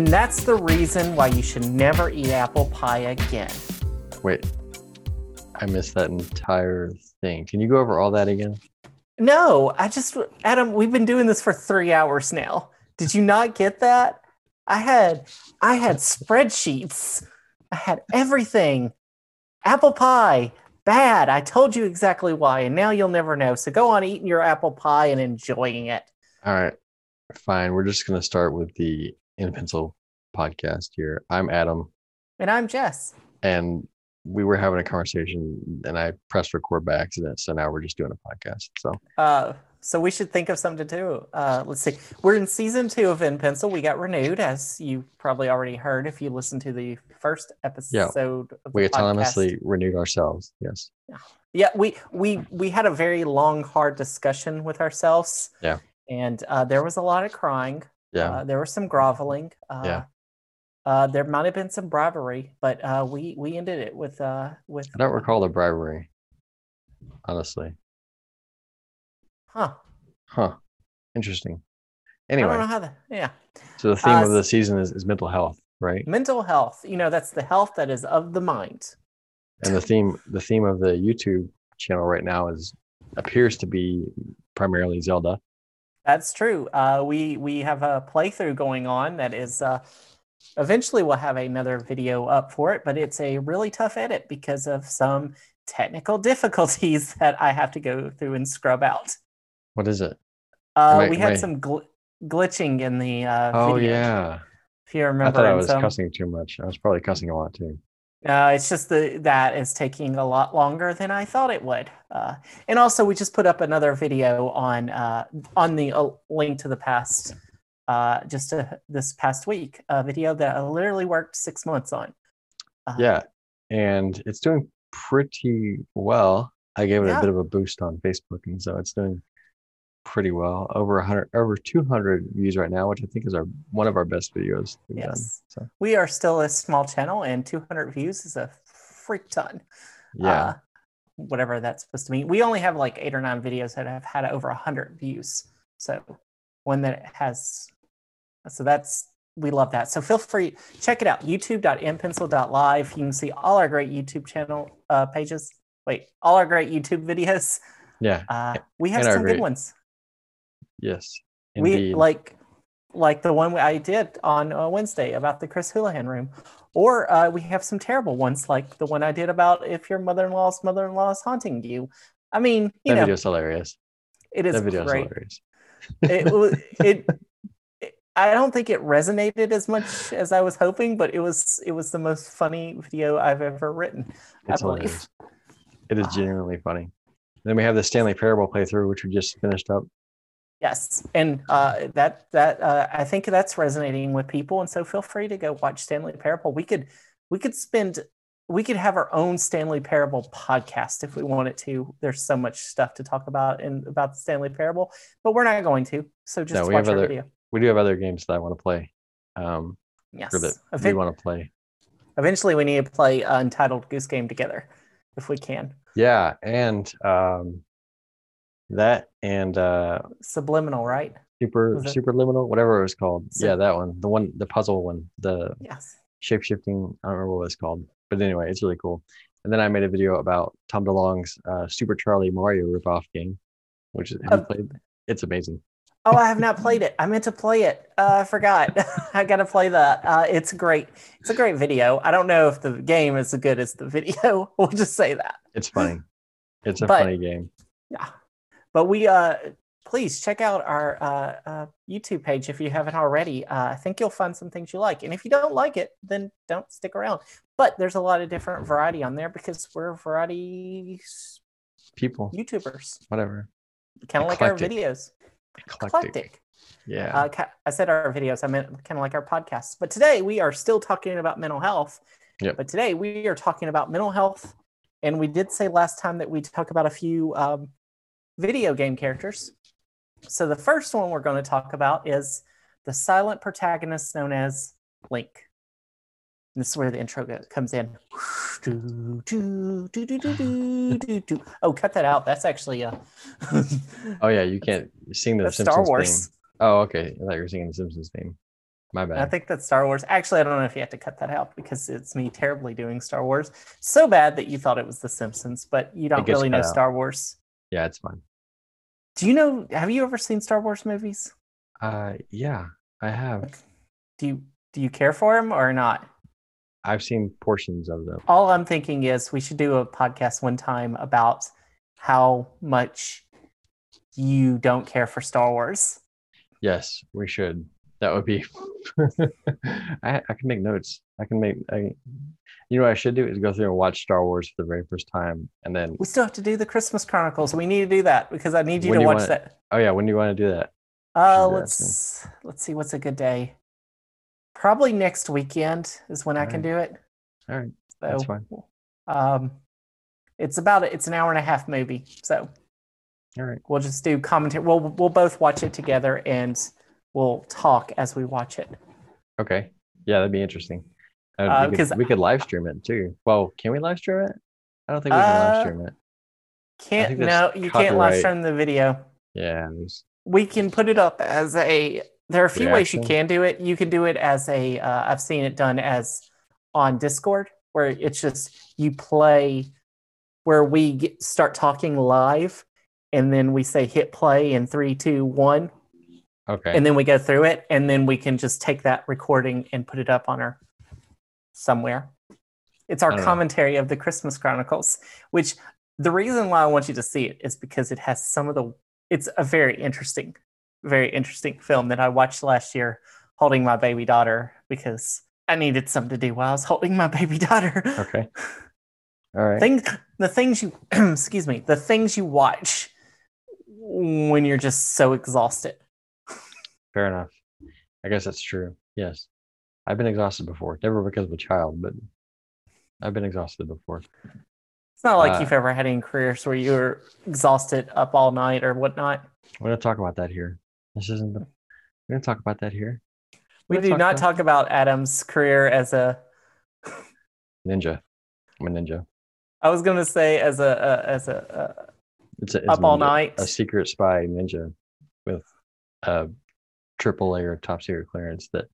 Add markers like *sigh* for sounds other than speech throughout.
And that's the reason why you should never eat apple pie again. Wait, I missed that entire thing. Can you go over all that again? No, I just, Adam, we've been doing this for three hours now. Did you not get that? I had, I had spreadsheets. I had everything. Apple pie, bad. I told you exactly why, and now you'll never know. So go on eating your apple pie and enjoying it. All right, fine. We're just gonna start with the In Pencil podcast here. I'm Adam, And I'm Jess. and we were having a conversation, and I pressed record by accident. So now we're just doing a podcast. So Uh, so we should think of something to do. Uh, let's see. We're in season two of In Pencil. We got renewed, as you probably already heard if you listened to the first episode. Of we the podcast. autonomously renewed ourselves. Yes. Yeah, we we we had a very long, hard discussion with ourselves. Yeah. And uh, there was a lot of crying. Yeah. Uh, there was some groveling. Uh, Yeah. Uh, there might have been some bribery, but uh, we we ended it with uh with I don't recall the bribery. Honestly. huh. Huh. Interesting. I don't know Anyway, how the yeah so the theme Uh, of the season is, is mental health, right? mental health. You know, that's the health that is of the mind. And the theme the theme of the YouTube channel right now is appears to be primarily Zelda. That's true. Uh, we we have a playthrough going on that is. Uh, eventually, we'll have another video up for it, but it's a really tough edit because of some technical *laughs* difficulties that I have to go through and scrub out. What is it? Uh, I- we had I- some gl- glitching in the uh, Oh video, yeah. if you remember, I thought I was so- cussing too much. I was probably cussing a lot too. Uh, it's just the that is taking a lot longer than I thought it would. Uh, and also, we just put up another video on uh, on the uh, link to the past, uh, just uh this past week, a video that I literally worked six months on. Uh, Yeah. And it's doing pretty well. I gave it Yeah. a bit of a boost on Facebook and so it's doing pretty well. Over 100 over 200 views right now, which I think is our one of our best videos we've done. Yes. So, We are still a small channel, and 200 views is a freak ton. yeah. Uh, whatever that's supposed to mean. We only have like eight or nine videos that have had over 100 views. So one that has, so that's, we love that. So feel free, check it out, youtube.inpencil.live. You can see all our great YouTube channel uh, pages. Wait, all our great YouTube videos. yeah. Uh, we have some good ones. Yes. We like, like the one I did on uh, Wednesday about the Chris Houlihan room. Or uh, we have some terrible ones, like the one I did about if your mother-in-law's mother-in-law is haunting you. I mean, you that know, video's hilarious. it is That video's great. hilarious. It, *laughs* it, it, I don't think it resonated as much as I was hoping, but it was it was the most funny video I've ever written. I It's believe. hilarious. It is genuinely funny. Then we have the Stanley Parable playthrough, which we just finished up. Yes, and uh, that that uh, I think that's resonating with people, and so feel free to go watch Stanley Parable. We could we could spend we could have our own Stanley Parable podcast if we wanted to. There's so much stuff to talk about in about the Stanley Parable, but we're not going to. So just No, we watch have other- video. We do have other games that I want to play. Um, Yes, that we want to play. eventually we need to play uh, Untitled Goose Game together if we can. Yeah, and um, that and uh, Subliminal, right? super superliminal, whatever it was called. Sup- yeah, that one, the one, the puzzle one, the Yes. shape shifting. I don't remember what it's called, but anyway, it's really cool. And then I made a video about Tom DeLonge's uh, Super Charlie Mario ripoff game, which is Uh, played? It's amazing. Oh, I have not played it. I meant to play it. Uh, I forgot. *laughs* I got to play that. Uh, it's great. It's a great video. I don't know if the game is as good as the *laughs* video. We'll just say that. It's funny. It's a But- funny game. Yeah. But we, uh, please check out our uh, uh, YouTube page if you haven't already. Uh, I think you'll find some things you like. And if you don't like it, then don't stick around. But there's a lot of different variety on there because we're variety People, YouTubers, whatever. kind of like our videos. Eclectic. Eclectic. Yeah. Uh, I said our videos. I meant kind of like our podcasts. But today we are still talking about mental health. Yep. But today we are talking about mental health, and we did say last time that we talk about a few um, video game characters. So the first one we're going to talk about is the silent protagonist known as Link. And this is where the intro go- comes in. Oh, cut that out. That's actually uh, a. *laughs* oh yeah, you can't sing the Simpsons Star Wars. theme. Oh, okay. I thought you were singing the Simpsons theme. My bad. I think that's Star Wars. Actually, I don't know if you have to cut that out because it's me terribly doing Star Wars. So bad that you thought it was The Simpsons, but you don't really know out. Star Wars. Yeah, it's fine. Do you know? Have you ever seen Star Wars movies? Uh, yeah, I have. Do you do you care for them or not? I've seen portions of them. All I'm thinking is we should do a podcast one time about how much you don't care for Star Wars. Yes, we should. That would be. *laughs* I I can make notes. I can make. I, you know what I should do is go through and watch Star Wars for the very first time, and then We still have to do the Christmas Chronicles. We need to do that because I need you to you watch want- that. oh yeah, when do you want to do that? Uh, let's let's see what's a good day. Probably next weekend is when I can do it. All right, So, that's fine. Um, it's about it's an hour and a half movie, so All right, we'll just do commentary. We'll we'll both watch it together and we'll talk as we watch it. okay, yeah, that'd be interesting. Uh, Uh, we, could, we could live stream it too. Well, can we live stream it? I don't think we can Uh, live stream it. Can't no, you can't live stream the video. Yeah, there's, We can put it up as a. There are a few ways you can do it. You can do it as a. Uh, I've seen it done as on Discord, where it's just you play, where we get, start talking live, and then we say hit play in three, two, one, okay. and then we go through it, and then we can just take that recording and put it up on our somewhere. It's our don't know. commentary of the Christmas Chronicles, which the reason why I want you to see it is because it has some of the. It's a very interesting, very interesting film that I watched last year, holding my baby daughter because I needed something to do while I was holding my baby daughter. okay. *laughs* All right. Things, the things you, *clears throat* excuse me, the things you watch when you're just so exhausted. Fair enough. I guess that's true. Yes. I've been exhausted before. Never because of a child, but I've been exhausted before. It's not like Uh, you've ever had any careers where you were exhausted up all night or whatnot. We're going to talk about that here. This isn't the. We're going to talk about that here. We do gonna not about talk about Adam's career as a. ninja. I'm a ninja. I was gonna say as a, a as a, It's, a, it's Up all ninja, night. A secret spy ninja with a triple A or top secret clearance that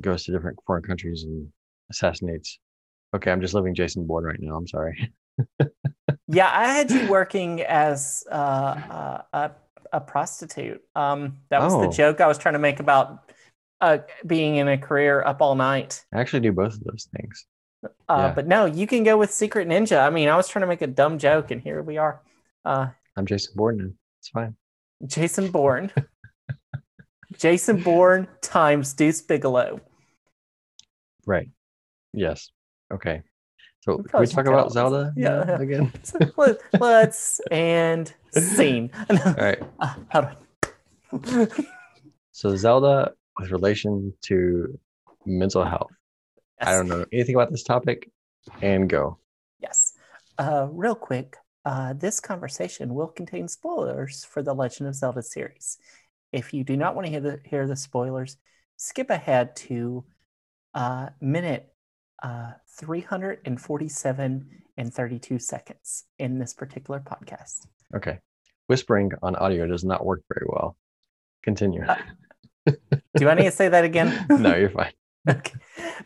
goes to different foreign countries and assassinates. Okay, I'm just living Jason Bourne right now. I'm sorry. *laughs* yeah, I had you working as uh, uh, a a prostitute. Um, that was the Oh. joke I was trying to make about uh, being in a career up all night. I actually do both of those things. Uh, Yeah. But no, you can go with Secret Ninja. I mean, I was trying to make a dumb joke, and here we are. Uh, I'm Jason Bourne now. It's fine. Jason Bourne. *laughs* Jason Bourne times Deuce Bigalow. Right. Yes. Okay. So We can we talk about Zelda. Yeah, *laughs* again? Let's and scene. *laughs* All right. *laughs* Uh. So Zelda with relation to mental health. I don't know anything about this topic and go. Yes. Uh, real quick, uh, this conversation will contain spoilers for the Legend of Zelda series. If you do not want to hear the hear the spoilers, skip ahead to uh, minute uh, 347 and 32 seconds in this particular podcast. Okay. Whispering on audio does not work very well. Continue. Uh, Do I need to say that again? *laughs* no, you're fine. *laughs* Okay.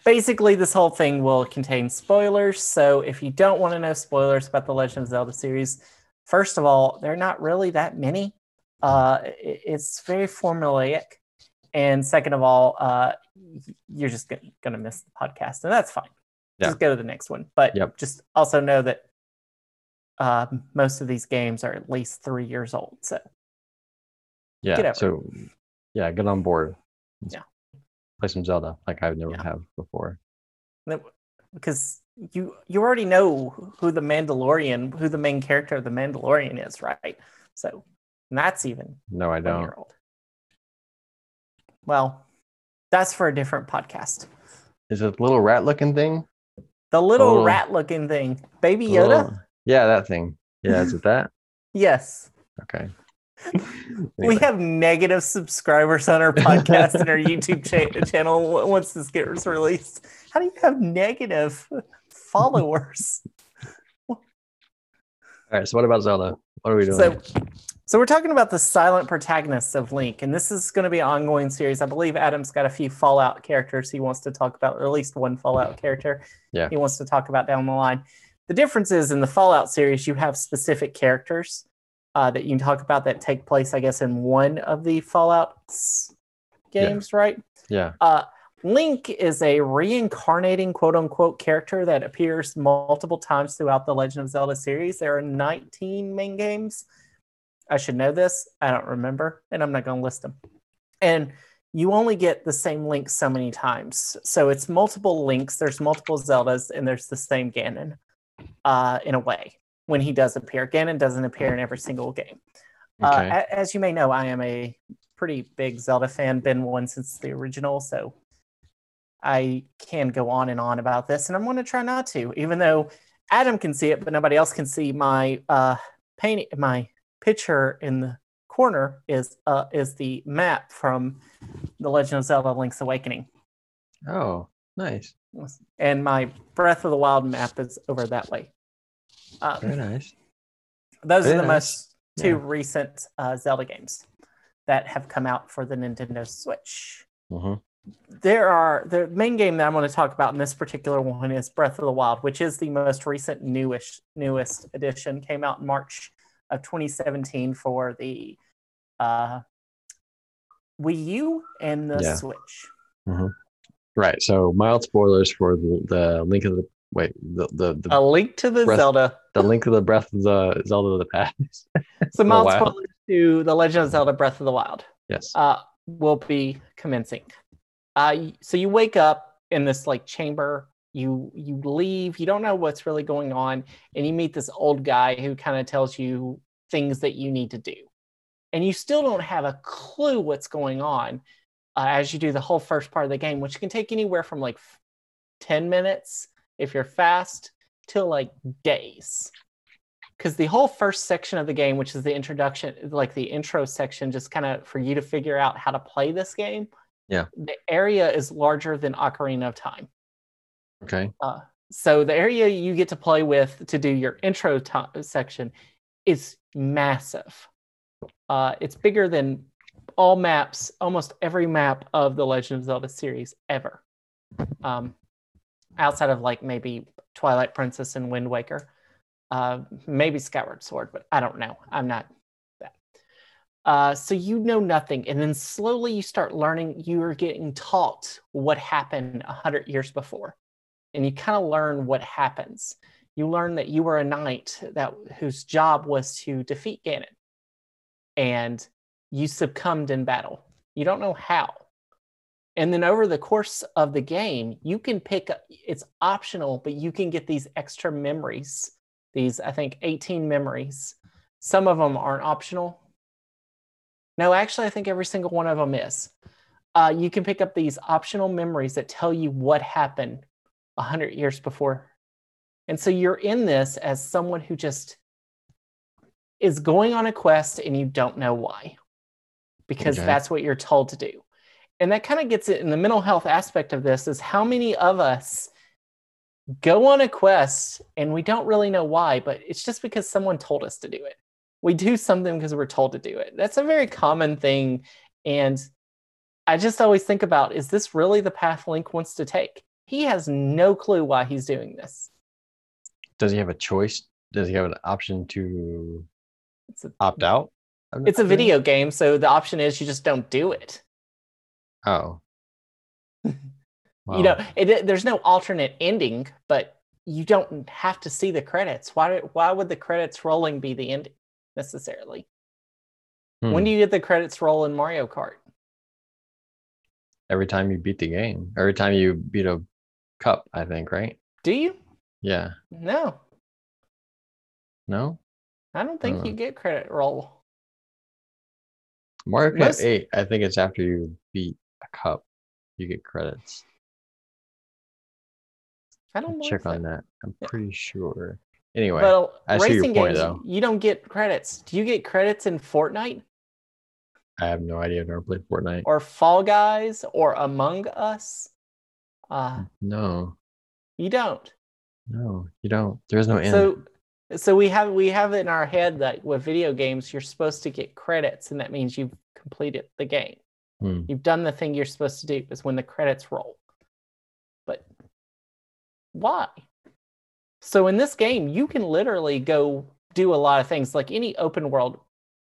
Basically, this whole thing will contain spoilers. So if you don't want to know spoilers about the Legend of Zelda series, first of all, they're not really that many. Uh, it's very formulaic. And second of all, uh, you're just going to miss the podcast, and that's fine. Yeah. Just go to the next one. But Yep. just also know that uh, most of these games are at least three years old. So Yeah. Get so yeah, get on board. Yeah. Play some Zelda like I've never Yeah. have before. because you you already know who the Mandalorian, who the main character of the Mandalorian is, right? So and that's even No, I don't. year old. Well, that's for a different podcast. Is it the little rat looking thing? The little oh. little- rat-looking thing, Baby oh. Yoda. little- Yeah, that thing. Yeah, is it *laughs* that? Yes, Okay. *laughs* we have negative subscribers on our podcast and our *laughs* YouTube cha- channel once this gets released. How do you have negative followers? All right. So what about Zelda? What are we doing? So, So we're talking about the silent protagonists of Link, and this is going to be an ongoing series. I believe Adam's got a few Fallout characters he wants to talk about, or at least one Fallout character Yeah. he wants to talk about down the line. The difference is in the Fallout series, you have specific characters uh, that you can talk about that take place, I guess, in one of the Fallout s- Yeah. games, right? Yeah. Uh, Link is a reincarnating quote unquote character that appears multiple times throughout the Legend of Zelda series. There are 19 main games. I should know this. I don't remember, and I'm not going to list them. And you only get the same link so many times. So it's multiple links, there's multiple Zeldas, and there's the same Ganon uh, in a way when he does appear. Ganon doesn't appear in every single game. Uh, Okay. a- as you may know, I am a pretty big Zelda fan, been one since the original, so I can go on and on about this, and I'm going to try not to, even though Adam can see it, but nobody else can see my uh, paint. My picture in the corner is uh, is the map from the Legend of Zelda: Link's Awakening, oh, nice. and my Breath of the Wild map is over that way. Uh, Very nice. those are the nice. most two Yeah. recent uh, Zelda games that have come out for the Nintendo Switch. hmm There are the main game that I'm going to talk about in this particular one is Breath of the Wild, which is the most recent newish newest edition. Came out in March of 2017 for the uh, Wii U and the Yeah. Switch. Right. So mild spoilers for the, the link of the wait the the the, A link to the Breath- Zelda. the link of the breath of the Zelda of the past. *laughs* so mild spoilers to the Legend of Zelda: Breath of the Wild. yes. uh, will be commencing. Uh, so you wake up in this like chamber. You you leave. You don't know what's really going on, and you meet this old guy who kind of tells you things that you need to do, and you still don't have a clue what's going on uh, as you do the whole first part of the game, which can take anywhere from like f- ten minutes if you're fast till like days because the whole first section of the game, which is the introduction, like the intro section, just kind of for you to figure out how to play this game. Yeah. The area is larger than Ocarina of Time. Okay. So the area you get to play with to do your intro section is massive. Uh, it's bigger than all maps, almost every map of the Legend of Zelda series ever. Um, outside of like maybe Twilight Princess and Wind Waker, uh, maybe Skyward Sword, but I don't know. I'm not that. Uh, so you know nothing, and then slowly you start learning. You are getting taught what happened a hundred years before and you kind of learn what happens. You learn that you were a knight that whose job was to defeat Ganon, and you succumbed in battle. You don't know how. And then over the course of the game, you can pick up, it's optional, but you can get these extra memories. These, I think, 18 memories. Some of them aren't optional. No, actually, I think every single one of them is. Uh, you can pick up these optional memories that tell you what happened a hundred years before. And so you're in this as someone who just is going on a quest and you don't know why, because Okay. that's what you're told to do. And that kind of gets it in the mental health aspect of this is how many of us go on a quest and we don't really know why, but it's just because someone told us to do it. We do something because we're told to do it. That's a very common thing. And I just always think about is this really the path Link wants to take? He has no clue why he's doing this. Does he have a choice? Does he have an option to It's a, opt out? it's a video game, so the option is you just don't do it. Oh. *laughs* You know, it, it- there's no alternate ending, but you don't have to see the credits. Why? Why would the credits rolling be the ending necessarily? Hmm. When do you get the credits roll in Mario Kart? every time you beat the game, every time you beat a cup, I think, right? Do you? Yeah. No, No? I don't think Uh. you get credit roll. Mario Kart Most- 8, I think it's after you beat a cup, you get credits. I don't Check on that. I'm Yeah. pretty sure. Anyway, But I see your point, games, though. you don't get credits. Do you get credits in Fortnite I have no idea. I've never played Fortnite. or Fall Guys or Among Us? Uh, No, you don't. no, you don't. There's no end. So So we have we have it in our head that with video games you're supposed to get credits, and that means you've completed the game. Hmm. You've done the thing you're supposed to do is when the credits roll. But why? So in this game, you can literally go do a lot of things like any open world.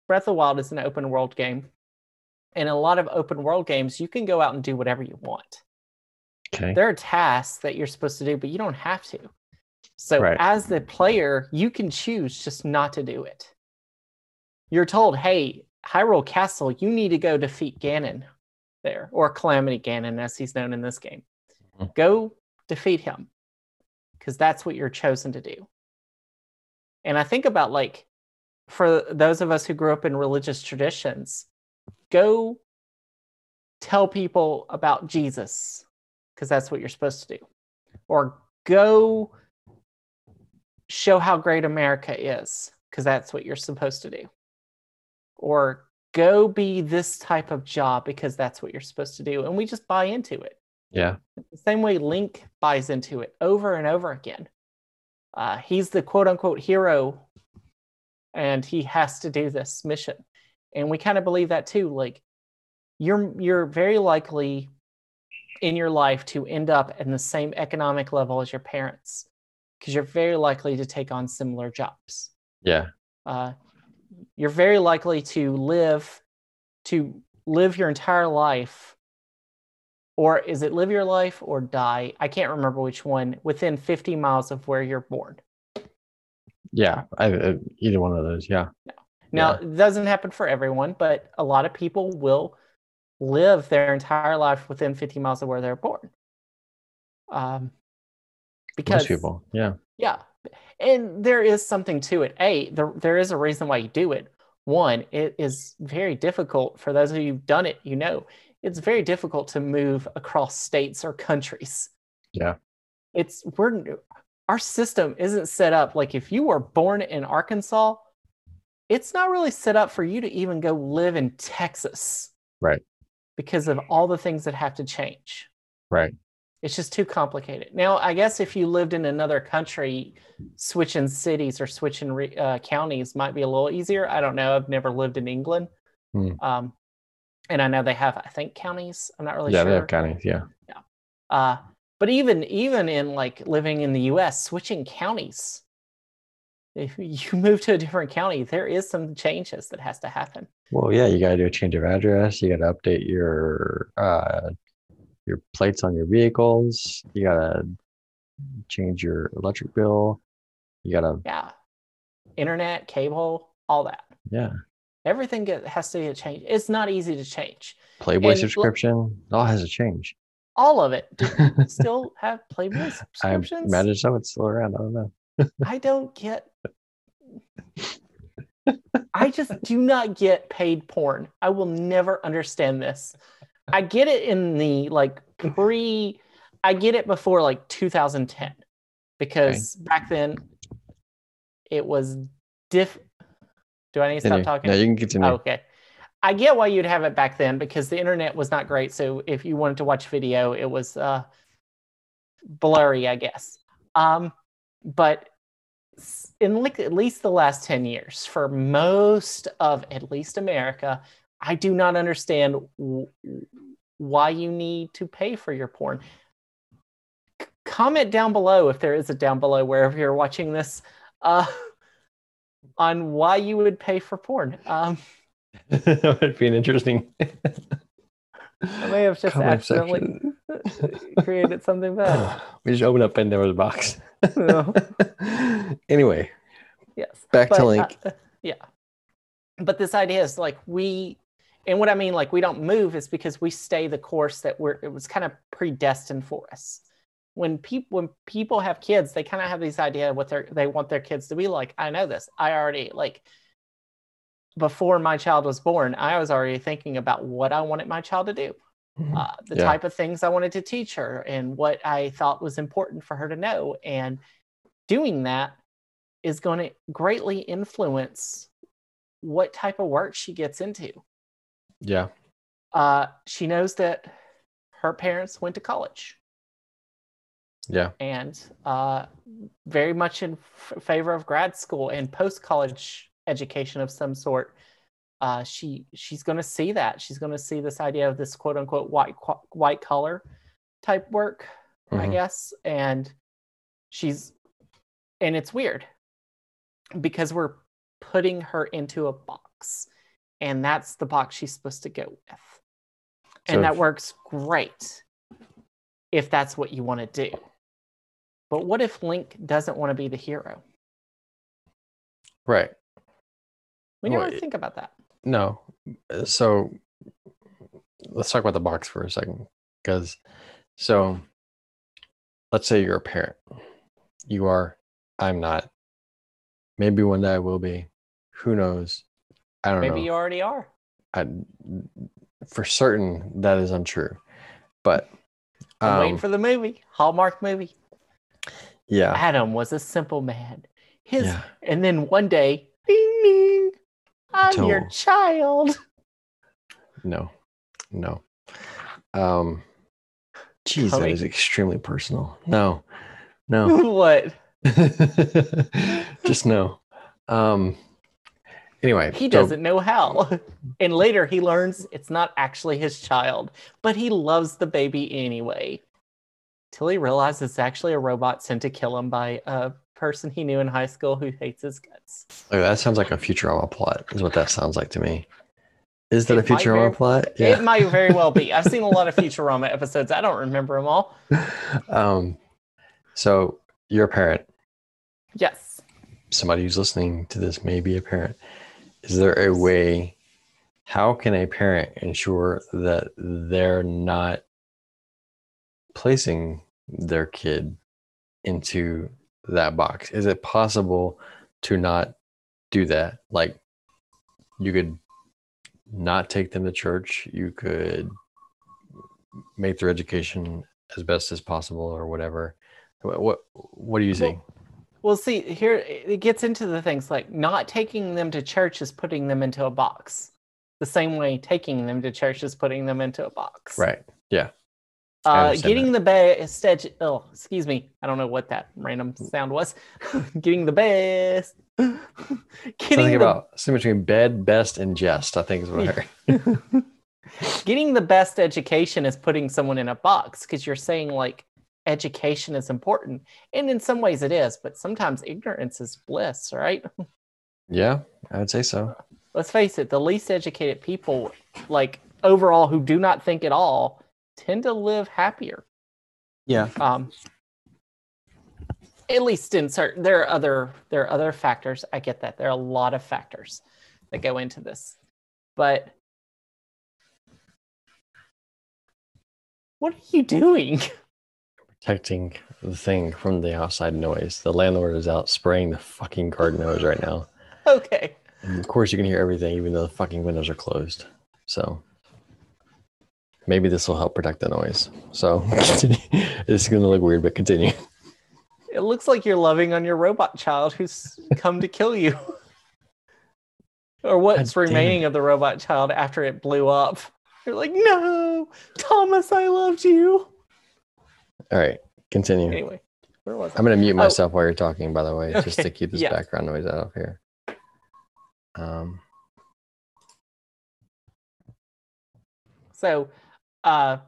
Breath of the Wild is an open world game. And a lot of open world games, you can go out and do whatever you want. Okay. There are tasks that you're supposed to do, but you don't have to. So Right. as the player, you can choose just not to do it. You're told, hey, Hyrule Castle, you need to go defeat Ganon there, or Calamity Ganon, as he's known in this game. Mhm. Go defeat him, because that's what you're chosen to do. And I think about like, for those of us who grew up in religious traditions, go tell people about Jesus, because that's what you're supposed to do. Or go show how great America is, because that's what you're supposed to do. Or go be this type of job because that's what you're supposed to do. And we just buy into it. Yeah. The same way Link buys into it over and over again. Uh, he's the quote unquote hero and he has to do this mission. And we kind of believe that too. Like you're you're very likely in your life to end up in the same economic level as your parents because you're very likely to take on similar jobs Yeah. uh, you're very likely to live to live your entire life or is it live your life or die i can't remember which one within 50 miles of where you're born Yeah. I, I, either one of those. Yeah. now Yeah. it doesn't happen for everyone but a lot of people will live their entire life within 50 miles of where they're born um, because Most people. Yeah. Yeah. And there is something to it. A, there, there is a reason why you do it. One, it is very difficult for those of you who've done it, you know, it's very difficult to move across states or countries. Yeah. It's we're our system isn't set up like if you were born in Arkansas, it's not really set up for you to even go live in Texas. Right. Because of all the things that have to change. Right. It's just too complicated. Now, I guess if you lived in another country, switching cities or switching re- uh, counties might be a little easier. I don't know. I've never lived in England. Hmm. Um, and I know they have, I think, counties. I'm not really yeah. sure. They have counties. Yeah. Uh, but even even in like living in the U.S., switching counties, if *laughs* you move to a different county, there is some changes that has to happen. Well, yeah. You got to do a change of address. You got to update your uh, your plates on your vehicles. You got to change your electric bill. You got to. Yeah, internet, cable, all that. Yeah. Everything get, has to get changed. It's not easy to change. Playboy And subscription. It all has to change. All of it. *laughs* Still have Playboy subscriptions? I imagine so. It's still around. I don't know. I don't get. I just do not get paid porn. I will never understand this. I get it in the like pre. I get it before like 2010, because back then it was diff. Do I need to stop talking? No, you can continue. Oh, okay. I get why you'd have it back then because the internet was not great. So if you wanted to watch video, it was uh, blurry, I guess. Um, but in like at least the last 10 years, for most of at least America, I do not understand w- why you need to pay for your porn. C- comment down below if there is a down below wherever you're watching this uh, *laughs* on why you would pay for porn. Um, *laughs* that would be an interesting. I may have just comment accidentally *laughs* created something bad. we just opened up Pandora's box. *laughs* No. anyway, Yes. back But, to Link. uh, *laughs* yeah. But this idea is like we, and what I mean, like we don't move, is because we stay the course that we're. It was kind of predestined for us. When people when people have kids, they kind of have this idea of what they they want their kids to be like. I know this. I already like. Before my child was born, I was already thinking about what I wanted my child to do. Mhm. uh, the Yeah. type of things I wanted to teach her and what I thought was important for her to know. And doing that is going to greatly influence what type of work she gets into. yeah. Uh, she knows that her parents went to college. Yeah. and uh, very much in f- favor of grad school and post college education of some sort. Uh, she she's going to see that she's going to see this idea of this quote unquote white qu- white collar type work, I Mhm. guess, and she's and it's weird because we're putting her into a box, and that's the box she's supposed to go with, and So that works great if that's what you want to do. But what if Link doesn't want to be the hero? Right. We Well, never it- think about that. No. So let's talk about the box for a second. Because, so let's say you're a parent. You are, I'm not. Maybe one day I will be. Who knows? I don't Maybe know. Maybe you already are. I, for certain, that is untrue. But, I'm waiting um, for the movie, Hallmark movie. yeah. Adam was a simple man. His Yeah. and then one day, I'm your child. No, no. Um, geez, that Coming. is extremely personal. No, no. *laughs* what? *laughs* Just no. Um. Anyway, He doesn't know how. *laughs* And later he learns it's not actually his child, but he loves the baby anyway. Till he realizes it's actually a robot sent to kill him by a person he knew in high school who hates his guts. Oh, that sounds like a Futurama plot. Is what that sounds like to me. Is that It a Futurama very- plot? Yeah. It might very well be. I've seen a lot of *laughs* Futurama episodes. I don't remember them all. *laughs* um. So you're a parent. Yes. somebody who's listening to this may be a parent. Is there a way? How can a parent ensure that they're not placing their kid into that box? Is it possible to not do that? Like, you could not take them to church. You could make their education as best as possible, or whatever. What what, what do you Well, think? Well, see, here it gets into the things like not taking them to church is putting them into a box. The same way taking them to church is putting them into a box. Right. Yeah. Uh, getting the best. Edu- oh, excuse me. I don't know what that random sound was. *laughs* getting the best. *laughs* getting Something the about something between bed, best, and jest. I think is what I heard. *laughs* getting the best education is putting someone in a box because you're saying like education is important, and in some ways it is, but sometimes ignorance is bliss, right? Yeah, I would say so. let's face it, the least educated people, like overall, who do not think at all, tend to live happier. Yeah. Um, at least in certain, there are other there are other factors. I get that there are a lot of factors that go into this, but what are you doing? *laughs* Protecting the thing from the outside noise. The landlord is out spraying the fucking garden hose right now. *laughs* okay, And of course, you can hear everything, even though the fucking windows are closed. So maybe this will help protect the noise. So *laughs* this is going to look weird, but continue. it looks like you're loving on your robot child who's come to kill you. or what's God remaining of the robot child after it blew up. You're like, no, Thomas, I loved you. All right, continue. Anyway, where was I? I'm going to mute Oh. myself while you're talking, by the way, just to keep this yeah. background noise out of here. Um, So, uh,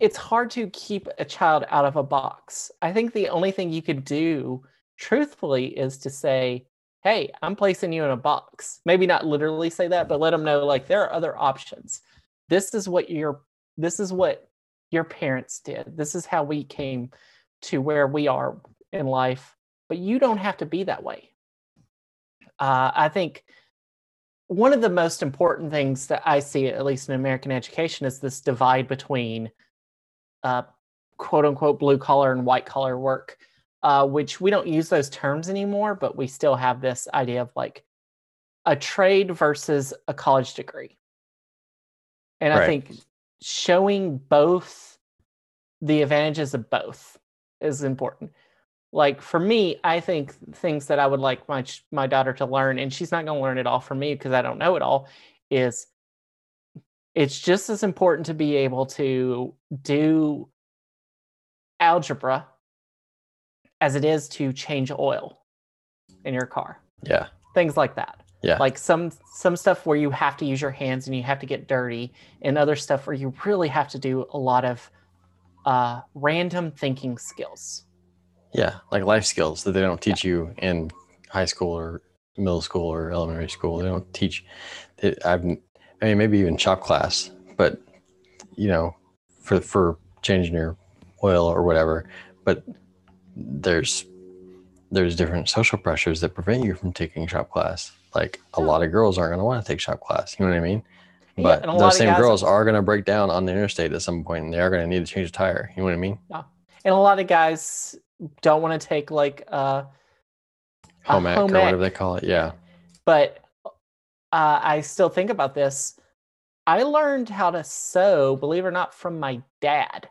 it's hard to keep a child out of a box. I think the only thing you could do, truthfully, is to say, "Hey, I'm placing you in a box." Maybe not literally say that, but let them know like there are other options. This is what your this is what your parents did. This is how we came to where we are in life. But you don't have to be that way. Uh, I think one of the most important things that I see, at least in American education, is this divide between uh, quote unquote blue collar and white collar work, uh, which we don't use those terms anymore, but we still have this idea of like a trade versus a college degree. And I think showing both the advantages of both is important. Like for me, I think things that I would like my my daughter to learn, and she's not going to learn it all from me because I don't know it all, is it's just as important to be able to do algebra as it is to change oil in your car. Yeah. Things like that. Yeah. Like some some stuff where you have to use your hands and you have to get dirty, and other stuff where you really have to do a lot of uh, random thinking skills. Yeah. Like life skills that they don't teach you in high school or middle school or elementary school. They don't teach. They, I've, I mean, maybe even shop class, but you know, for for changing your oil or whatever. But there's there's different social pressures that prevent you from taking shop class. Like a lot of girls aren't going to want to take shop class. You know what I mean? Yeah, But lot those same girls are going to break down on the interstate at some point, and they are going to need to change a tire. You know what I mean? And a lot of guys don't want to take like uh A Home ec or whatever they call it. Yeah. but uh, I still think about this. I learned how to sew, believe it or not, from my dad.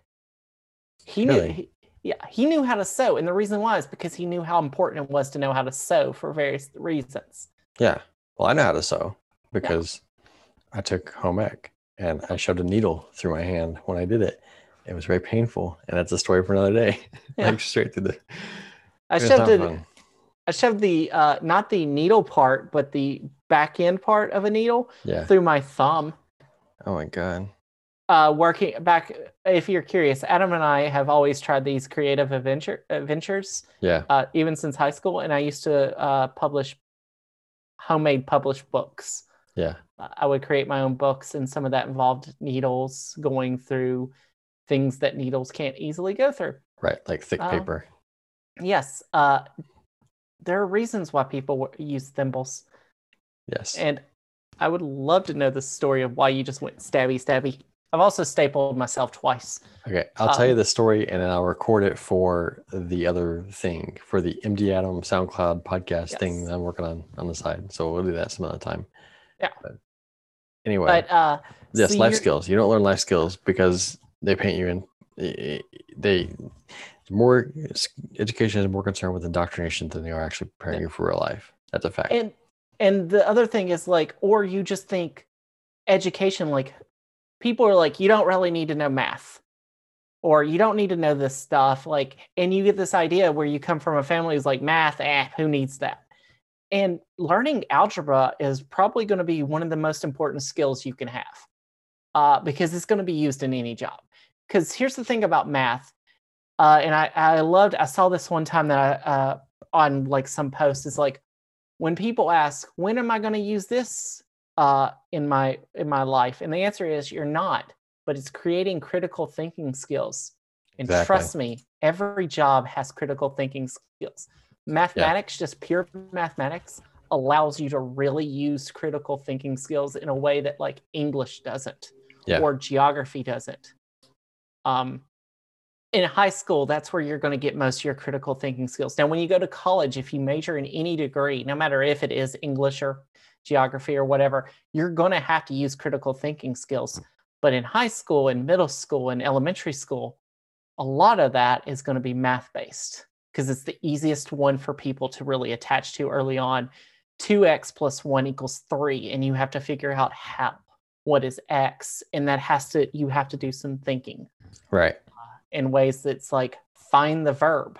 He knew, Really? he, yeah, he knew how to sew, and the reason why is because he knew how important it was to know how to sew for various reasons. Yeah. Well, I know how to sew because I took home ec and I shoved a needle through my hand when I did it. It was very painful, and that's a story for another day. *laughs* Yeah. like straight through the. I shoved it. I shoved the uh, not the needle part, but the back end part of a needle Yeah. through my thumb. Oh my god. uh, working back. If you're curious, Adam and I have always tried these creative adventure adventures, Yeah. uh, even since high school. And I used to uh, publish homemade published books. Yeah. I would create my own books, and some of that involved needles going through things that needles can't easily go through. Right. Like thick Um, paper. Yes, uh, there are reasons why people use thimbles, Yes. and I would love to know the story of why you just went stabby stabby. I've also stapled myself twice. Okay, I'll tell Um, you the story and then I'll record it for the other thing, for the Empty Adam SoundCloud podcast thing that I'm working on on the side. So we'll do that some other time. Yeah. But anyway, But uh, yes, so life skills. You don't learn life skills because they paint you in. eh, They more education is more concerned with indoctrination than they are actually preparing you for real life. That's a fact. and and the other thing is like or you just think education like people are like you don't really need to know math or you don't need to know this stuff like and you get this idea where you come from a family who's like math eh, who needs that and learning algebra is probably going to be one of the most important skills you can have uh, because it's going to be used in any job. Because here's the thing about math uh, and I, I loved i saw this one time that i uh, on like some post is like when people ask when am i going to use this? uh, in my in my life and the answer is you're not but it's creating critical thinking skills and Exactly. trust me every job has critical thinking skills. Mathematics just pure mathematics allows you to really use critical thinking skills in a way that like english doesn't Yeah. or geography doesn't um in high school, that's where you're going to get most of your critical thinking skills. Now, when you go to college, if you major in any degree, no matter if it is English or geography or whatever, you're going to have to use critical thinking skills. But in high school and middle school and elementary school, a lot of that is going to be math based because it's the easiest one for people to really attach to early on. 2x plus 1 equals 3 and you have to figure out how what is x and that has to you have to do some thinking right. in ways that's like find the verb.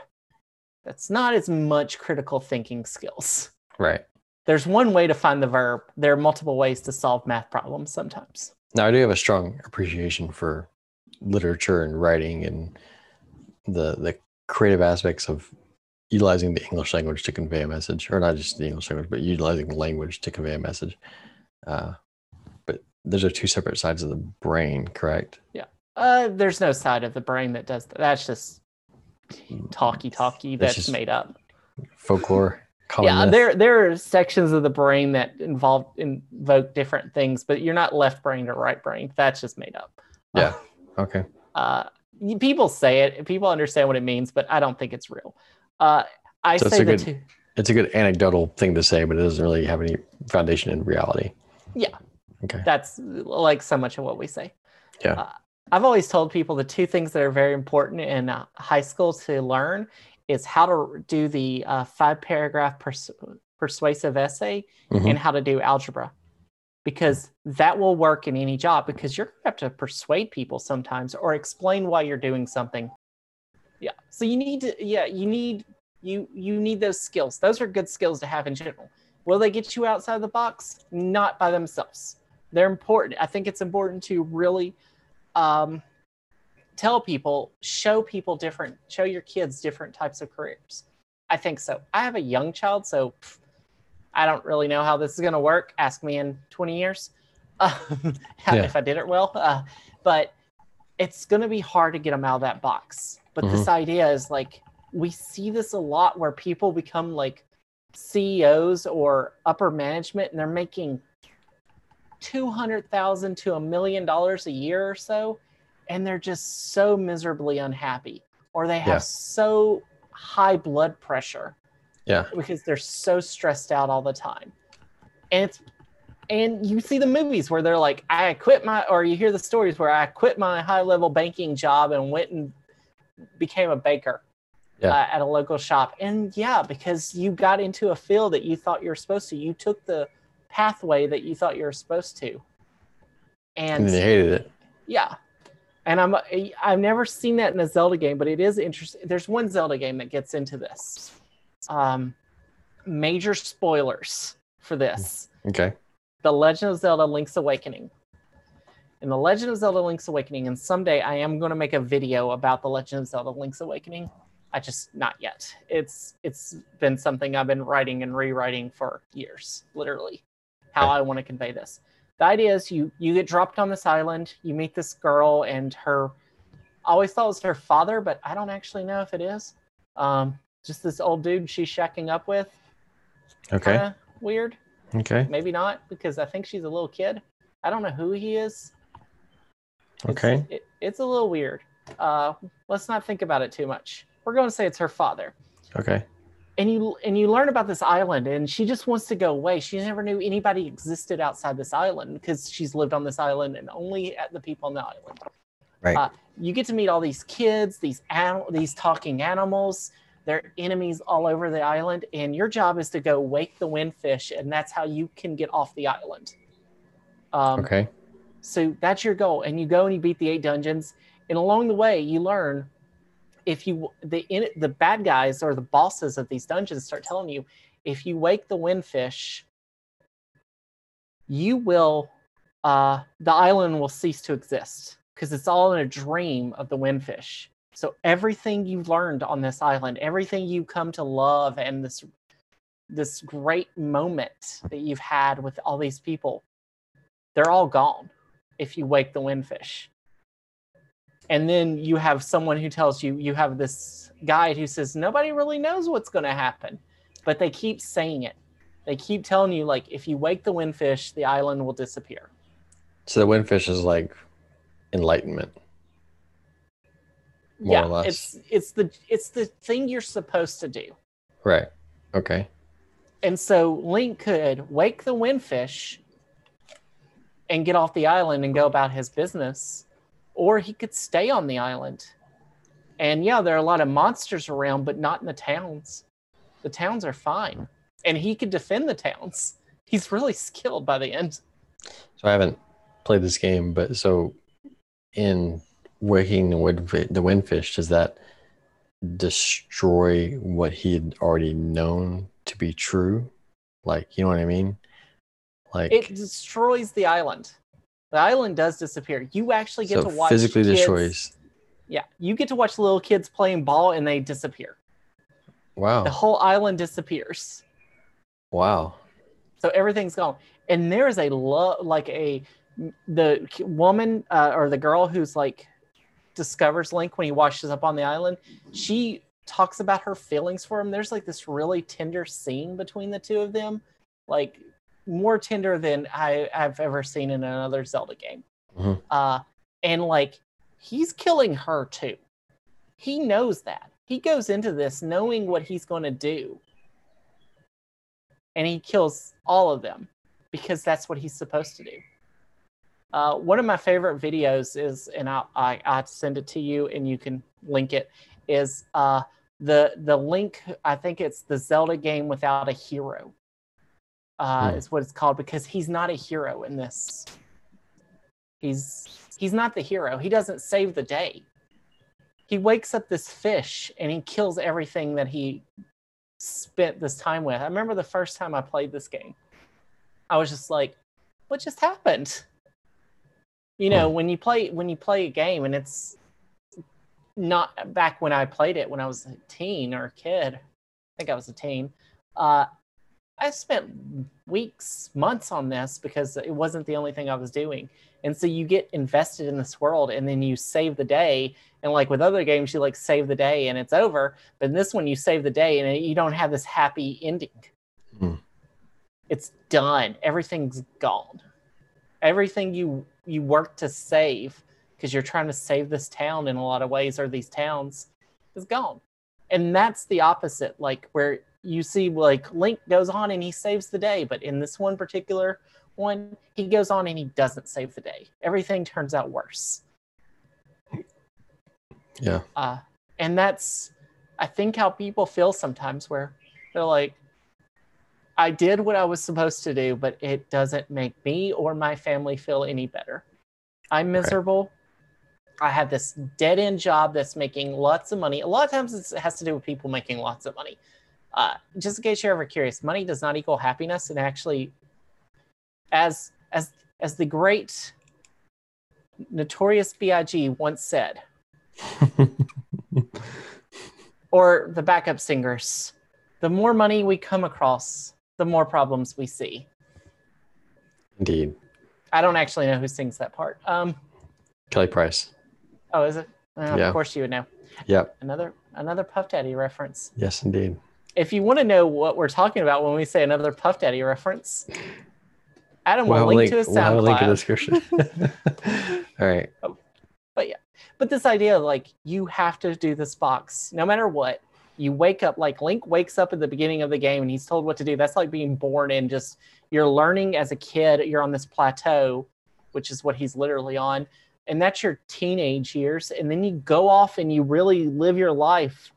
That's not as much critical thinking skills. Right. There's one way to find the verb. There are multiple ways to solve math problems sometimes. Now I do have a strong appreciation for literature and writing and the the creative aspects of utilizing the English language to convey a message, or not just the English language, but utilizing language to convey a message. Uh, those are two separate sides of the brain, correct? Yeah. Uh, there's no side of the brain that does that. That's just talky talky That's that's made up. Folklore. *laughs* Yeah, myth. there there are sections of the brain that involve invoke different things, but you're not left brain or right brain. That's just made up. Yeah. *laughs* Okay. uh, people say it, people understand what it means, but I don't think it's real. Uh, I So say a the good- two. It's a good anecdotal thing to say, but it doesn't really have any foundation in reality. Yeah. Okay. That's like so much of what we say. Yeah. Uh, I've always told people the two things that are very important in uh, high school to learn is how to do the uh, five paragraph pers- persuasive essay Mhm. and how to do algebra. Because that will work in any job because you're going to have to persuade people sometimes or explain why you're doing something. Yeah. So you need to yeah, you need you you need those skills. Those are good skills to have in general. Will they get you outside the box? Not by themselves. They're important. I think it's important to really um, tell people, show people different, show your kids different types of careers. I think so. I have a young child, so pff, I don't really know how this is going to work. Ask me in 20 years *laughs* um, *laughs* Yeah. if I did it well. Uh, but it's going to be hard to get them out of that box. But this idea is like, we see this a lot where people become like CEOs or upper management and they're making 200,000 to a million dollars a year or so and they're just so miserably unhappy or they have Yeah. so high blood pressure Yeah. because they're so stressed out all the time. And it's and you see the movies where they're like, I quit my or you hear the stories where I quit my high level banking job and went and became a baker Yeah. uh, at a local shop. And yeah, because you got into a field that you thought you were supposed to. You took the pathway that you thought you were supposed to. And And they hated it. yeah. And I'm I've never seen that in a Zelda game, but it is interesting. There's one Zelda game that gets into this. Um major spoilers for this. Okay. The Legend of Zelda Link's Awakening. In The Legend of Zelda Link's Awakening, and someday I am going to make a video about The Legend of Zelda Link's Awakening. I just not yet. It's it's been something I've been writing and rewriting for years, literally. How I want to convey this. The idea is you you get dropped on this island, you meet this girl and her I always thought it was her father, but I don't actually know if it is. Um, just this old dude she's shacking up with. Okay. Kinda weird Okay. maybe not because I think she's a little kid. I don't know who he is. It's- Okay. it- it's a little weird. Uh, let's not think about it too much. We're going to say it's her father. Okay. And you and you learn about this island, and she just wants to go away. She never knew anybody existed outside this island because she's lived on this island and only at the people on the island. Right. Uh, you get to meet all these kids, these anim- these talking animals. They're enemies all over the island, and your job is to go wake the windfish, and that's how you can get off the island. Um, Okay. so that's your goal, and you go and you beat the eight dungeons, and along the way you learn if you the in, the bad guys or the bosses of these dungeons start telling you if you wake the windfish, you will uh, the island will cease to exist because it's all in a dream of the windfish. So everything you've learned on this island, everything you come to love, and this this great moment that you've had with all these people, they're all gone if you wake the windfish. And then you have someone who tells you you have this guide who says nobody really knows what's going to happen, but they keep saying it. They keep telling you like if you wake the windfish, the island will disappear. So the windfish is like enlightenment. More yeah, or less. it's it's the it's the thing you're supposed to do. Right. Okay. And so Link could wake the windfish and get off the island and go about his business, or he could stay on the island. And yeah, there are a lot of monsters around, but not in the towns. The towns are fine. And he could defend the towns. *laughs* He's really skilled by the end. So I haven't played this game, but so in waking the windfish, the windfish, does that destroy what he had already known to be true? Like, you know what I mean? Like, It destroys the island. The island does disappear. You actually get so to watch physically kids- destroys. Yeah, you get to watch little kids playing ball and they disappear. Wow. The whole island disappears. Wow. So everything's gone. And there is a love, like a the woman uh, or the girl who's like discovers Link when he washes up on the island. She talks about her feelings for him. There's like this really tender scene between the two of them, like more tender than I, I've ever seen in another Zelda game. Mhm. Uh, and like he's killing her too. He knows that. He goes into this knowing what he's going to do and he kills all of them because that's what he's supposed to do. Uh, one of my favorite videos is, and I'll, I, I'll send it to you and you can link it, is uh, the, the link, I think it's the Zelda game without a hero, uh, Hmm. is what it's called because he's not a hero in this. He's, he's not the hero. He doesn't save the day. he wakes up this fish and he kills everything that he spent this time with. I remember the first time I played this game. I was just like, what just happened? You know, when you play when you play a game and it's not back when I played it when I was a teen or a kid. I think I was a teen. Uh, I spent weeks, months on this because it wasn't the only thing I was doing. And so you get invested in this world and then you save the day. And like with other games, you like save the day and it's over. But in this one, you save the day and you don't have this happy ending. Hmm. It's done. Everything's gone. Everything you you work to save because you're trying to save this town in a lot of ways or these towns is gone. And that's the opposite, like where you see like Link goes on and he saves the day, but in this one particular one, he goes on and he doesn't save the day. Everything turns out worse. Yeah. Uh, and that's, I think, how people feel sometimes, where they're like, I did what I was supposed to do, but it doesn't make me or my family feel any better. I'm miserable. I have this dead end job that's making lots of money. A lot of times it has to do with people making lots of money. Uh, just in case you're ever curious, money does not equal happiness. And actually, as as as the great notorious Big once said, *laughs* or the backup singers, the more money we come across, the more problems we see. Indeed. I don't actually know who sings that part. Um, Kelly Price. oh, is it? Yeah. Of course you would know. Yep. Another another Puff Daddy reference. Yes, indeed. If you want to know what we're talking about when we say another Puff Daddy reference, Adam will We'll link, a link, to his we'll have a link in the description. *laughs* All right. Oh, but yeah, but this idea like you have to do this box no matter what. You wake up like Link wakes up at the beginning of the game and he's told what to do. That's like being born in just you're learning as a kid. You're on this plateau, which is what he's literally on, and that's your teenage years. And then you go off and you really live your life,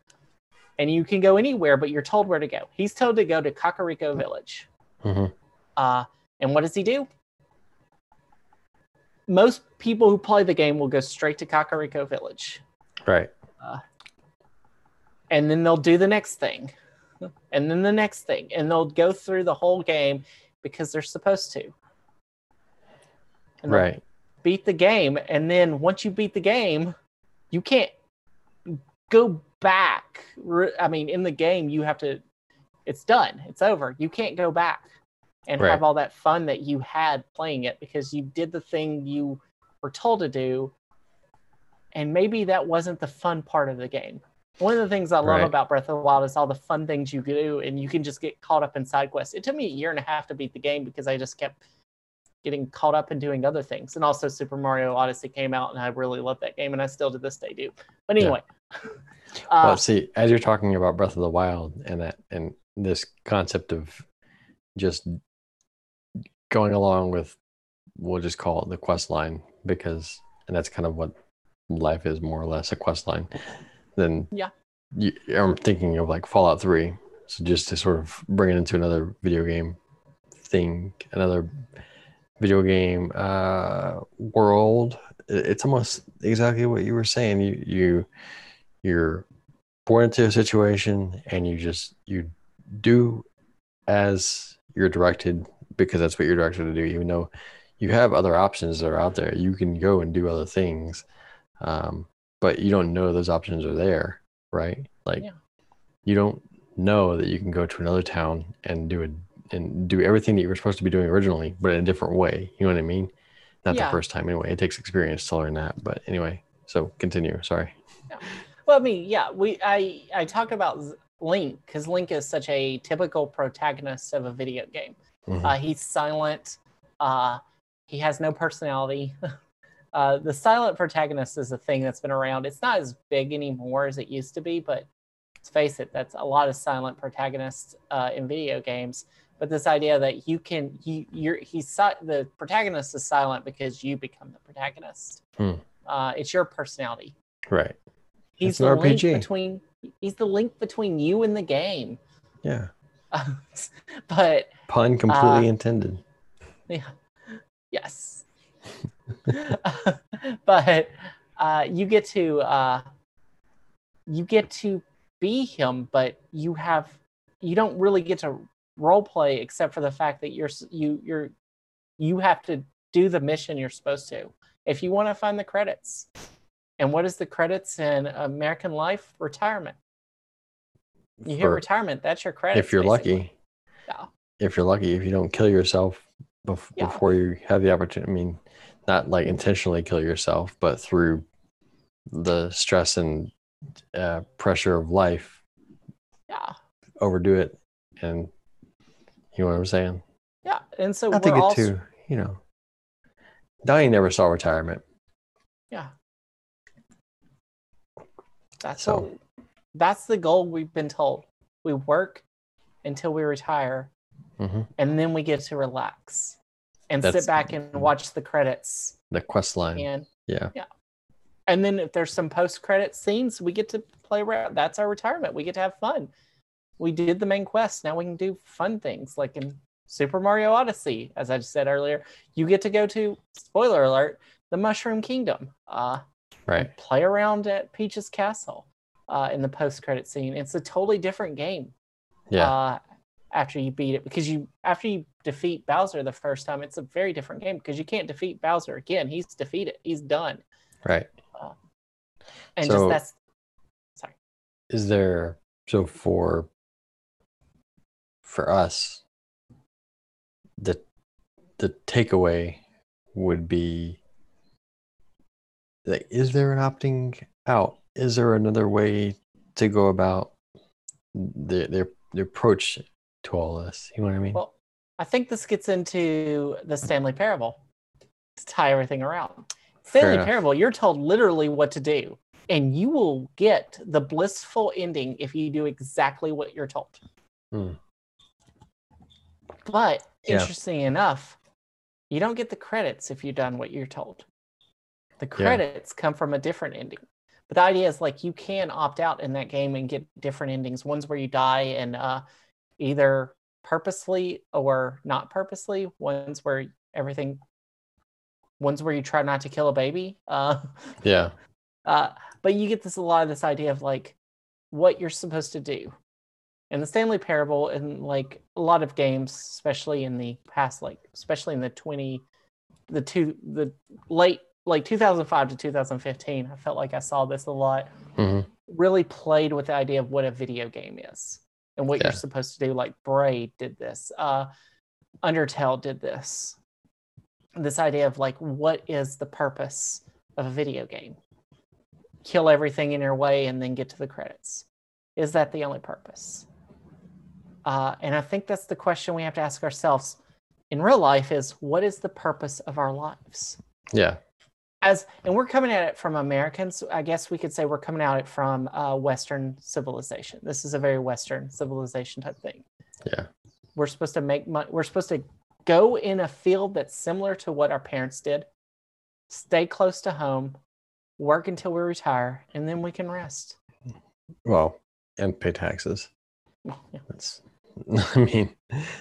and you can go anywhere, but you're told where to go. He's told to go to Kakariko Village. hmm Uh, and what does he do? Most people who play the game will go straight to Kakariko Village, Right. and then they'll do the next thing, and then the next thing, and they'll go through the whole game because they're supposed to. And Right. Beat the game, and then once you beat the game, you can't go back. I mean, in the game, you have to. It's done. It's over. You can't go back and Right. have all that fun that you had playing it because you did the thing you were told to do, and maybe that wasn't the fun part of the game. One of the things I love Right. about Breath of the Wild is all the fun things you do, and you can just get caught up in side quests. It took me a year and a half to beat the game because I just kept getting caught up in doing other things. And also, Super Mario Odyssey came out, and I really love that game, and I still to this day do. But Yeah. Anyway, *laughs* well, uh, see, as you're talking about Breath of the Wild and that and this concept of just going along with, we'll just call it the quest line because, and that's kind of what life is more or less a quest line. Then Yeah. you, I'm thinking of like Fallout Three. So just to sort of bring it into another video game thing, another video game uh, world. It's almost exactly what you were saying. You you you're born into a situation and you just you do as you're directed because that's what you're directed to do even though you have other options that are out there. You can go and do other things um, but you don't know those options are there right? Like Yeah. you don't know that you can go to another town and do it and do everything that you were supposed to be doing originally but in a different way. You know what i mean? Not Yeah. the first time anyway. It takes experience to learn that but anyway. So continue. Sorry Well, I mean, yeah, we I I talk about Link because Link is such a typical protagonist of a video game. Mhm. Uh, he's silent. Uh, he has no personality. *laughs* uh, the silent protagonist is a thing that's been around. It's not as big anymore as it used to be, but let's face it, that's a lot of silent protagonists uh, in video games. But this idea that you can, you, you're, he's the protagonist is silent because you become the protagonist. Hmm. Uh, it's your personality. right He's the an link between. He's the link between you and the game. yeah *laughs* but pun completely Uh, intended *laughs* yeah, yes. *laughs* but uh, you get to uh, you get to be him, but you have you don't really get to role play except for the fact that you're you you're you have to do the mission you're supposed to. If you want to find the credits. And what is the credits in American Life? Retirement. You hear For- retirement, that's your credit. if you're basically. lucky. Yeah. If you're lucky, if you don't kill yourself bef- Yeah. before you have the opportunity, I mean, not like intentionally kill yourself, but through the stress and uh, pressure of life, Yeah. overdo it. And you know what I'm saying? Yeah. And so Not to get all too, you know, Donnie never saw retirement. Yeah. That's So- what, that's the goal we've been told. We work until we retire hmm and then we get to relax and That's- sit back and watch the credits The quest line. and Yeah. yeah. And then if there's some post credit scenes, we get to play around. That's our retirement. We get to have fun. We did the main quest. Now we can do fun things like in Super Mario Odyssey, as I just said earlier. You get to go to spoiler alert, the Mushroom Kingdom. Uh Right. play around at Peach's Castle uh, in the post credit scene. It's a totally different game Yeah. uh, after you beat it because you after you defeat Bowser the first time, it's a very different game because you can't defeat Bowser again. He's defeated. He's done. right. And So- just that's sorry. is there so for for us the the takeaway would be like is there an opting out is there another way to go about their the, the approach to all this you know what i mean Well, I think this gets into the Stanley Parable to tie everything around. Stanley. Parable, you're told literally what to do, and you will get the blissful ending if you do exactly what you're told. Hmm. But Yeah. interesting enough, you don't get the credits if you've done what you're told. The credits come from a different ending. But the idea is like you can opt out in that game and get different endings. Ones where you die and uh, either purposely or not purposely. Ones where everything. Ones where you try not to kill a baby. Uh, *laughs* yeah uh, but you get this a lot of this idea of like what you're supposed to do. And the Stanley Parable and like a lot of games, especially in the past, like especially in the 20, the two, the late, like 2005 to 2015, I felt like I saw this a lot. hmm Really played with the idea of what a video game is and what Yeah. you're supposed to do. Like Braid did this, uh, Undertale did this. This idea of like what is the purpose of a video game? kill everything in your way and then get to the credits. Is that the only purpose? Uh, and I think that's the question we have to ask ourselves in real life is what is the purpose of our lives? yeah As and we're coming at it from Americans, I guess we could say we're coming at it from uh, Western civilization. This is a very Western civilization type thing. yeah We're supposed to make money. We're supposed to go in a field that's similar to what our parents did. Stay close to home, work until we retire, and then we can rest. well and pay taxes *laughs* yeah. that's *laughs* i mean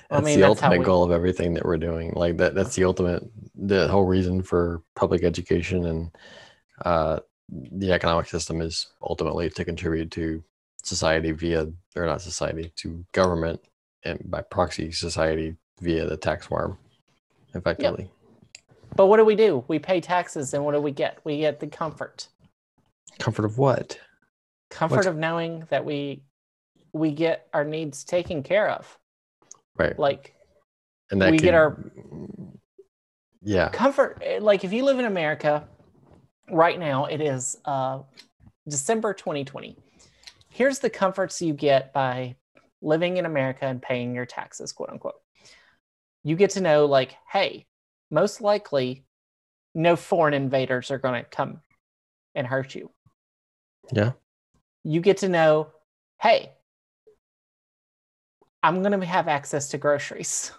that's mean, the that's ultimate we- goal of everything that we're doing like that that's the ultimate the whole reason for public education and uh the economic system is ultimately to contribute to society via or not society to government and by proxy society via the tax form effectively But what do we do? We pay taxes, and what do we get? We get the comfort, comfort of what comfort What? of knowing that we we get our needs taken care of. right Like and that we get our- yeah comfort. eh, Like if you live in America right now, it is uh, December 2020. Here's the comforts you get by living in America and paying your taxes, quote unquote. You get to know, like, hey, most likely, no foreign invaders are going to come and hurt you. yeah you get to know, hey, I'm going to have access to groceries.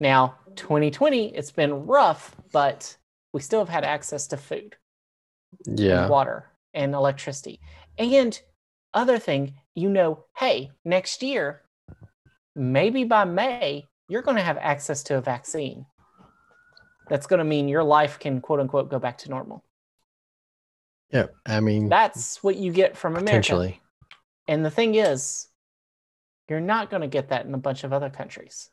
Now, 2020, it's been rough, but we still have had access to food, yeah and water, and electricity. And other thing, you know, hey, next year, maybe by May, you're going to have access to a vaccine. That's going to mean your life can, quote unquote, go back to normal. Yeah, I mean, That's what you get from America. potentially. And the thing is, you're not going to get that in a bunch of other countries.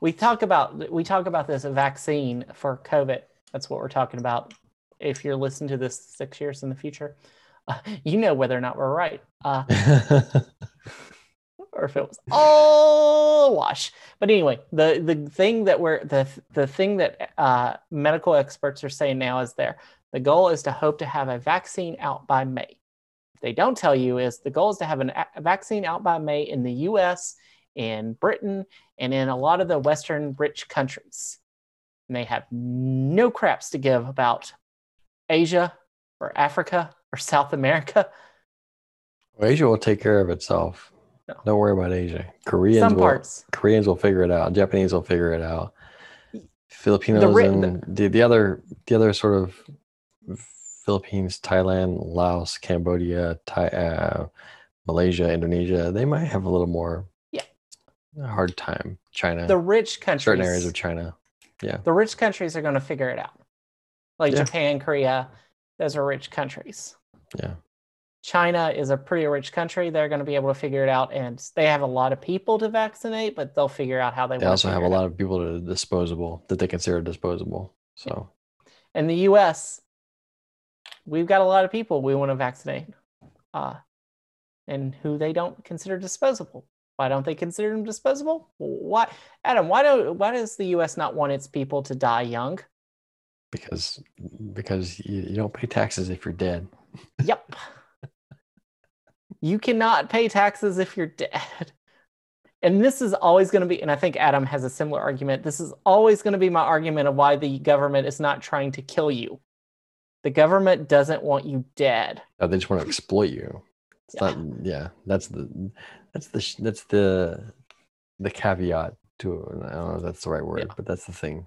We talk about we talk about this vaccine for COVID. That's what we're talking about. If you're listening to this six years in the future, uh, *laughs* you know whether or not we're right, uh, *laughs* or if it was all wash. But anyway, the the thing that we're the the thing that uh, medical experts are saying now is there. The goal is to hope to have a vaccine out by May they don't tell you is the goal is to have an a vaccine out by May in the US, in Britain, and in a lot of the Western rich countries. And they have no craps to give about Asia or Africa or South America. Well, Asia will take care of itself. No. Don't worry about Asia. Koreans Some will parts. Koreans will figure it out. Japanese will figure it out. Filipinos ri- and the, the other the other sort of Philippines, Thailand, Laos, Cambodia, Thai, uh, Malaysia, Indonesia, they might have a little more Yeah. hard time. China, The rich countries. certain areas of China. Yeah, the rich countries are going to figure it out. Like Yeah. Japan, Korea, those are rich countries. Yeah. China is a pretty rich country. They're going to be able to figure it out, and they have a lot of people to vaccinate, but they'll figure out how they. They also have a out. lot of people to are disposable that they consider disposable. So In the U.S., we've got a lot of people we want to vaccinate, uh, and who they don't consider disposable. Why don't they consider them disposable? Why, Adam? Why do why does the U.S. not want its people to die young? because because you, you don't pay taxes if you're dead. Yep. you cannot pay taxes if you're dead. And this is always going to be, and I think Adam has a similar argument. This is always going to be my argument of why the government is not trying to kill you. The government doesn't want you dead. Uh, they just want to exploit you. It's Yeah. not. Yeah, that's the that's the that's the the caveat to. I don't know if that's the right word, Yeah. but that's the thing.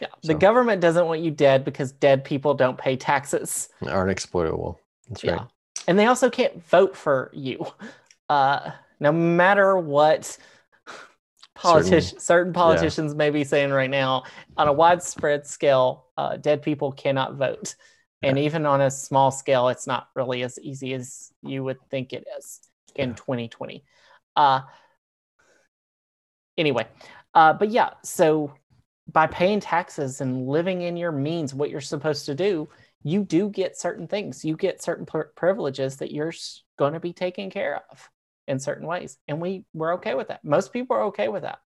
Yeah. The government doesn't want you dead because dead people don't pay taxes. Aren't exploitable. That's right. Yeah. And they also can't vote for you. *laughs* Uh, no matter what politician, certain, politicians may be saying right now, on a widespread scale, uh, dead people cannot vote. And even on a small scale, it's not really as easy as you would think it is in Yeah. 2020. Uh, anyway, uh, but yeah, so by paying taxes and living in your means, what you're supposed to do, you do get certain things. You get certain pri- privileges that you're going to be taken care of in certain ways, and we we're okay with that. Most people are okay with that.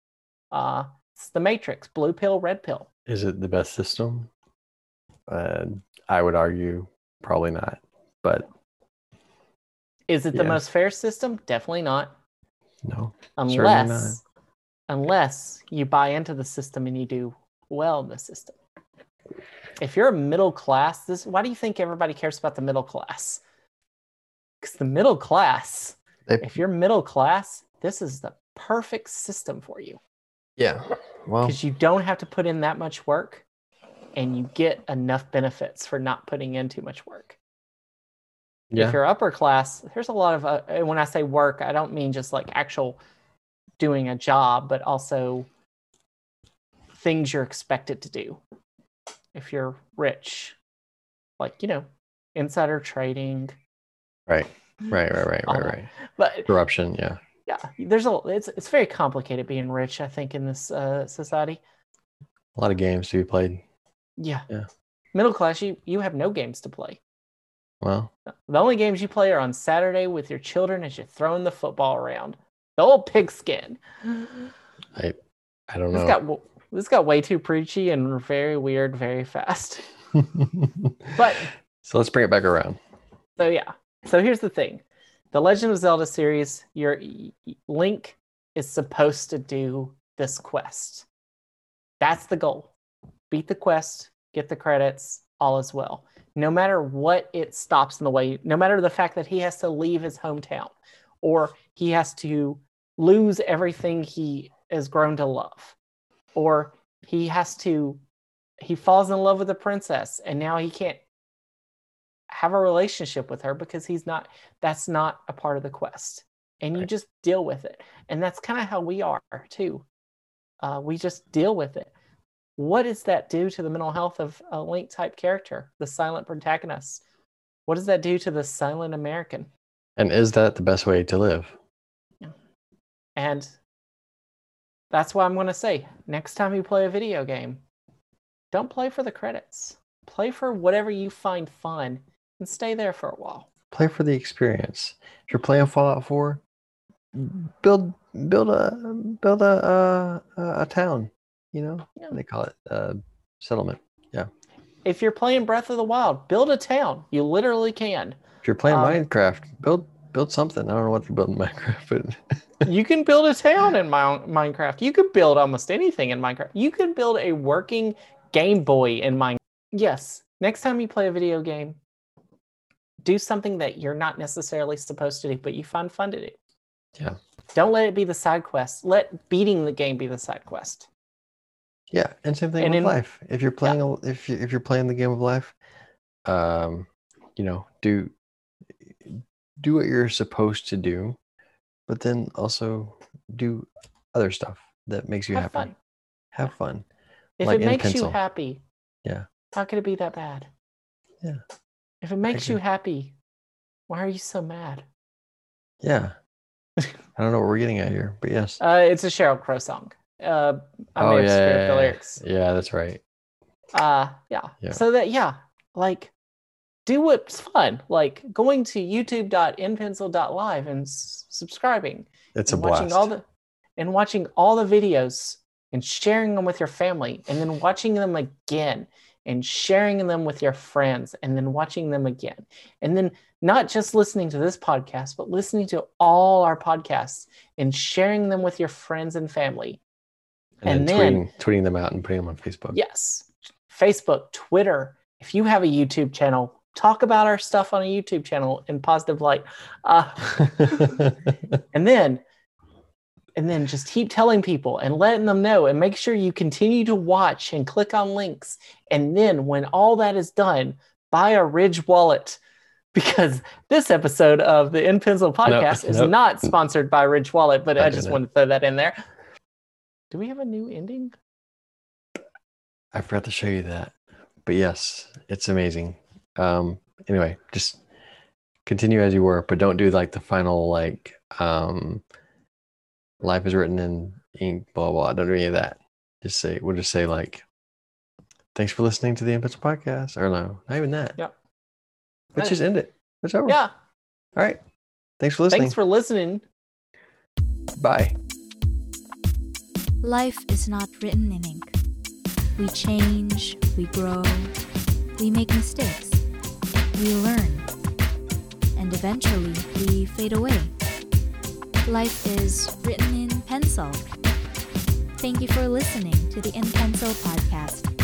Uh, it's the matrix: blue pill, red pill. Is it the best system? Uh, I would argue probably not. But Is it the most fair system? Definitely not. no, Unless, unless you buy into the system and you do well in the system. If you're a middle class, this why do you think everybody cares about the middle class? Because the middle class, they, if you're middle class, this is the perfect system for you yeah. Well, because you don't have to put in that much work and you get enough benefits for not putting in too much work. yeah. If you're upper class, there's a lot of, uh, and when I say work, I don't mean just like actual doing a job, but also things you're expected to do. If you're rich, like, you know, insider trading, Right. Right. Right. Right. Right. Right. but Corruption. Yeah. yeah, there's a, it's, it's very complicated being rich, I think, in this uh, society. A lot of games to be played. Yeah. Yeah. Middle class, you, you have no games to play. Well, The only games you play are on Saturday with your children as you're throwing the football around. The old pigskin. I I don't This know. got this got way too preachy and very weird very fast. *laughs* But so let's bring it back around. so yeah. So here's the thing: the Legend of Zelda series, your Link is supposed to do this quest. That's the goal. Beat the quest, get the credits, all is well. No matter what it stops in the way, no matter the fact that he has to leave his hometown or he has to lose everything he has grown to love or he has to he falls in love with a princess and now he can't have a relationship with her because he's not that's not a part of the quest and you Right. just deal with it and that's kind of how we are too uh, we just deal with it what does that do to the mental health of a Link type character, the silent protagonist? What does that do to the silent American? And is that the best way to live? And that's why I'm going to say next time you play a video game, don't play for the credits. Play for whatever you find fun and stay there for a while. Play for the experience. If you're playing Fallout 4, build build a build a uh, a, a town. You know, Yeah. they call it uh, settlement. Yeah. If you're playing Breath of the Wild, build a town. You literally can. If you're playing Um, Minecraft, build build something. I don't know what to build in *laughs* Minecraft, but *laughs* you can build a town in Mi- Minecraft. You could build almost anything in Minecraft. You can build a working Game Boy in Minecraft. Yes, next time you play a video game, do something that you're not necessarily supposed to do, but you find fun to do. Yeah. Don't let it be the side quest. Let beating the game be the side quest. Yeah, and same thing And with in- life. If you're playing a, if you if you're playing the game of life, um, you know, do do what you're supposed to do, but then also do other stuff that makes you Have happy. fun. Have fun. If Like it makes you happy, Yeah. how could it be that bad? Yeah. If it makes you happy, why are you so mad? Yeah. *laughs* I don't know what we're getting at here, but yes. Uh, it's a Sheryl Crow song. Uh, I oh may yeah, have screwed up yeah, the yeah. lyrics. Yeah, that's right. Uh, yeah. Yeah. So that yeah, like do what's fun, like going to youtube.inpencil.live and s- subscribing It's a watching blast. all the and watching all the videos and sharing them with your family and then watching them again and sharing them with your friends and then watching them again and then not just listening to this podcast but listening to all our podcasts and sharing them with your friends and family and, and then, then- tweeting, tweeting them out and putting them on Facebook. Yes. Facebook, Twitter. If you have a YouTube channel, talk about our stuff on a YouTube channel in positive light. Uh, *laughs* and then and then just keep telling people and letting them know and make sure you continue to watch and click on links. And then when all that is done, buy a Ridge wallet. Because this episode of the In Pencil podcast is nope. not sponsored by Ridge Wallet, but I I just wanted to throw that in there. Do we have a new ending? I forgot to show you that. But yes, it's amazing. Um anyway, just continue as you were, but don't do like the final like um life is written in ink, blah blah. Don't do any of that. Just say we'll just say like thanks for listening to the In Pencil podcast. Or no, not even that. Yep. Let's just end it. It's over. Yeah. All right. Thanks for listening. Thanks for listening. Bye. Life is not written in ink. We change, we grow, we make mistakes, we learn, and eventually we fade away. Life is written in pencil. Thank you for listening to the In Pencil podcast.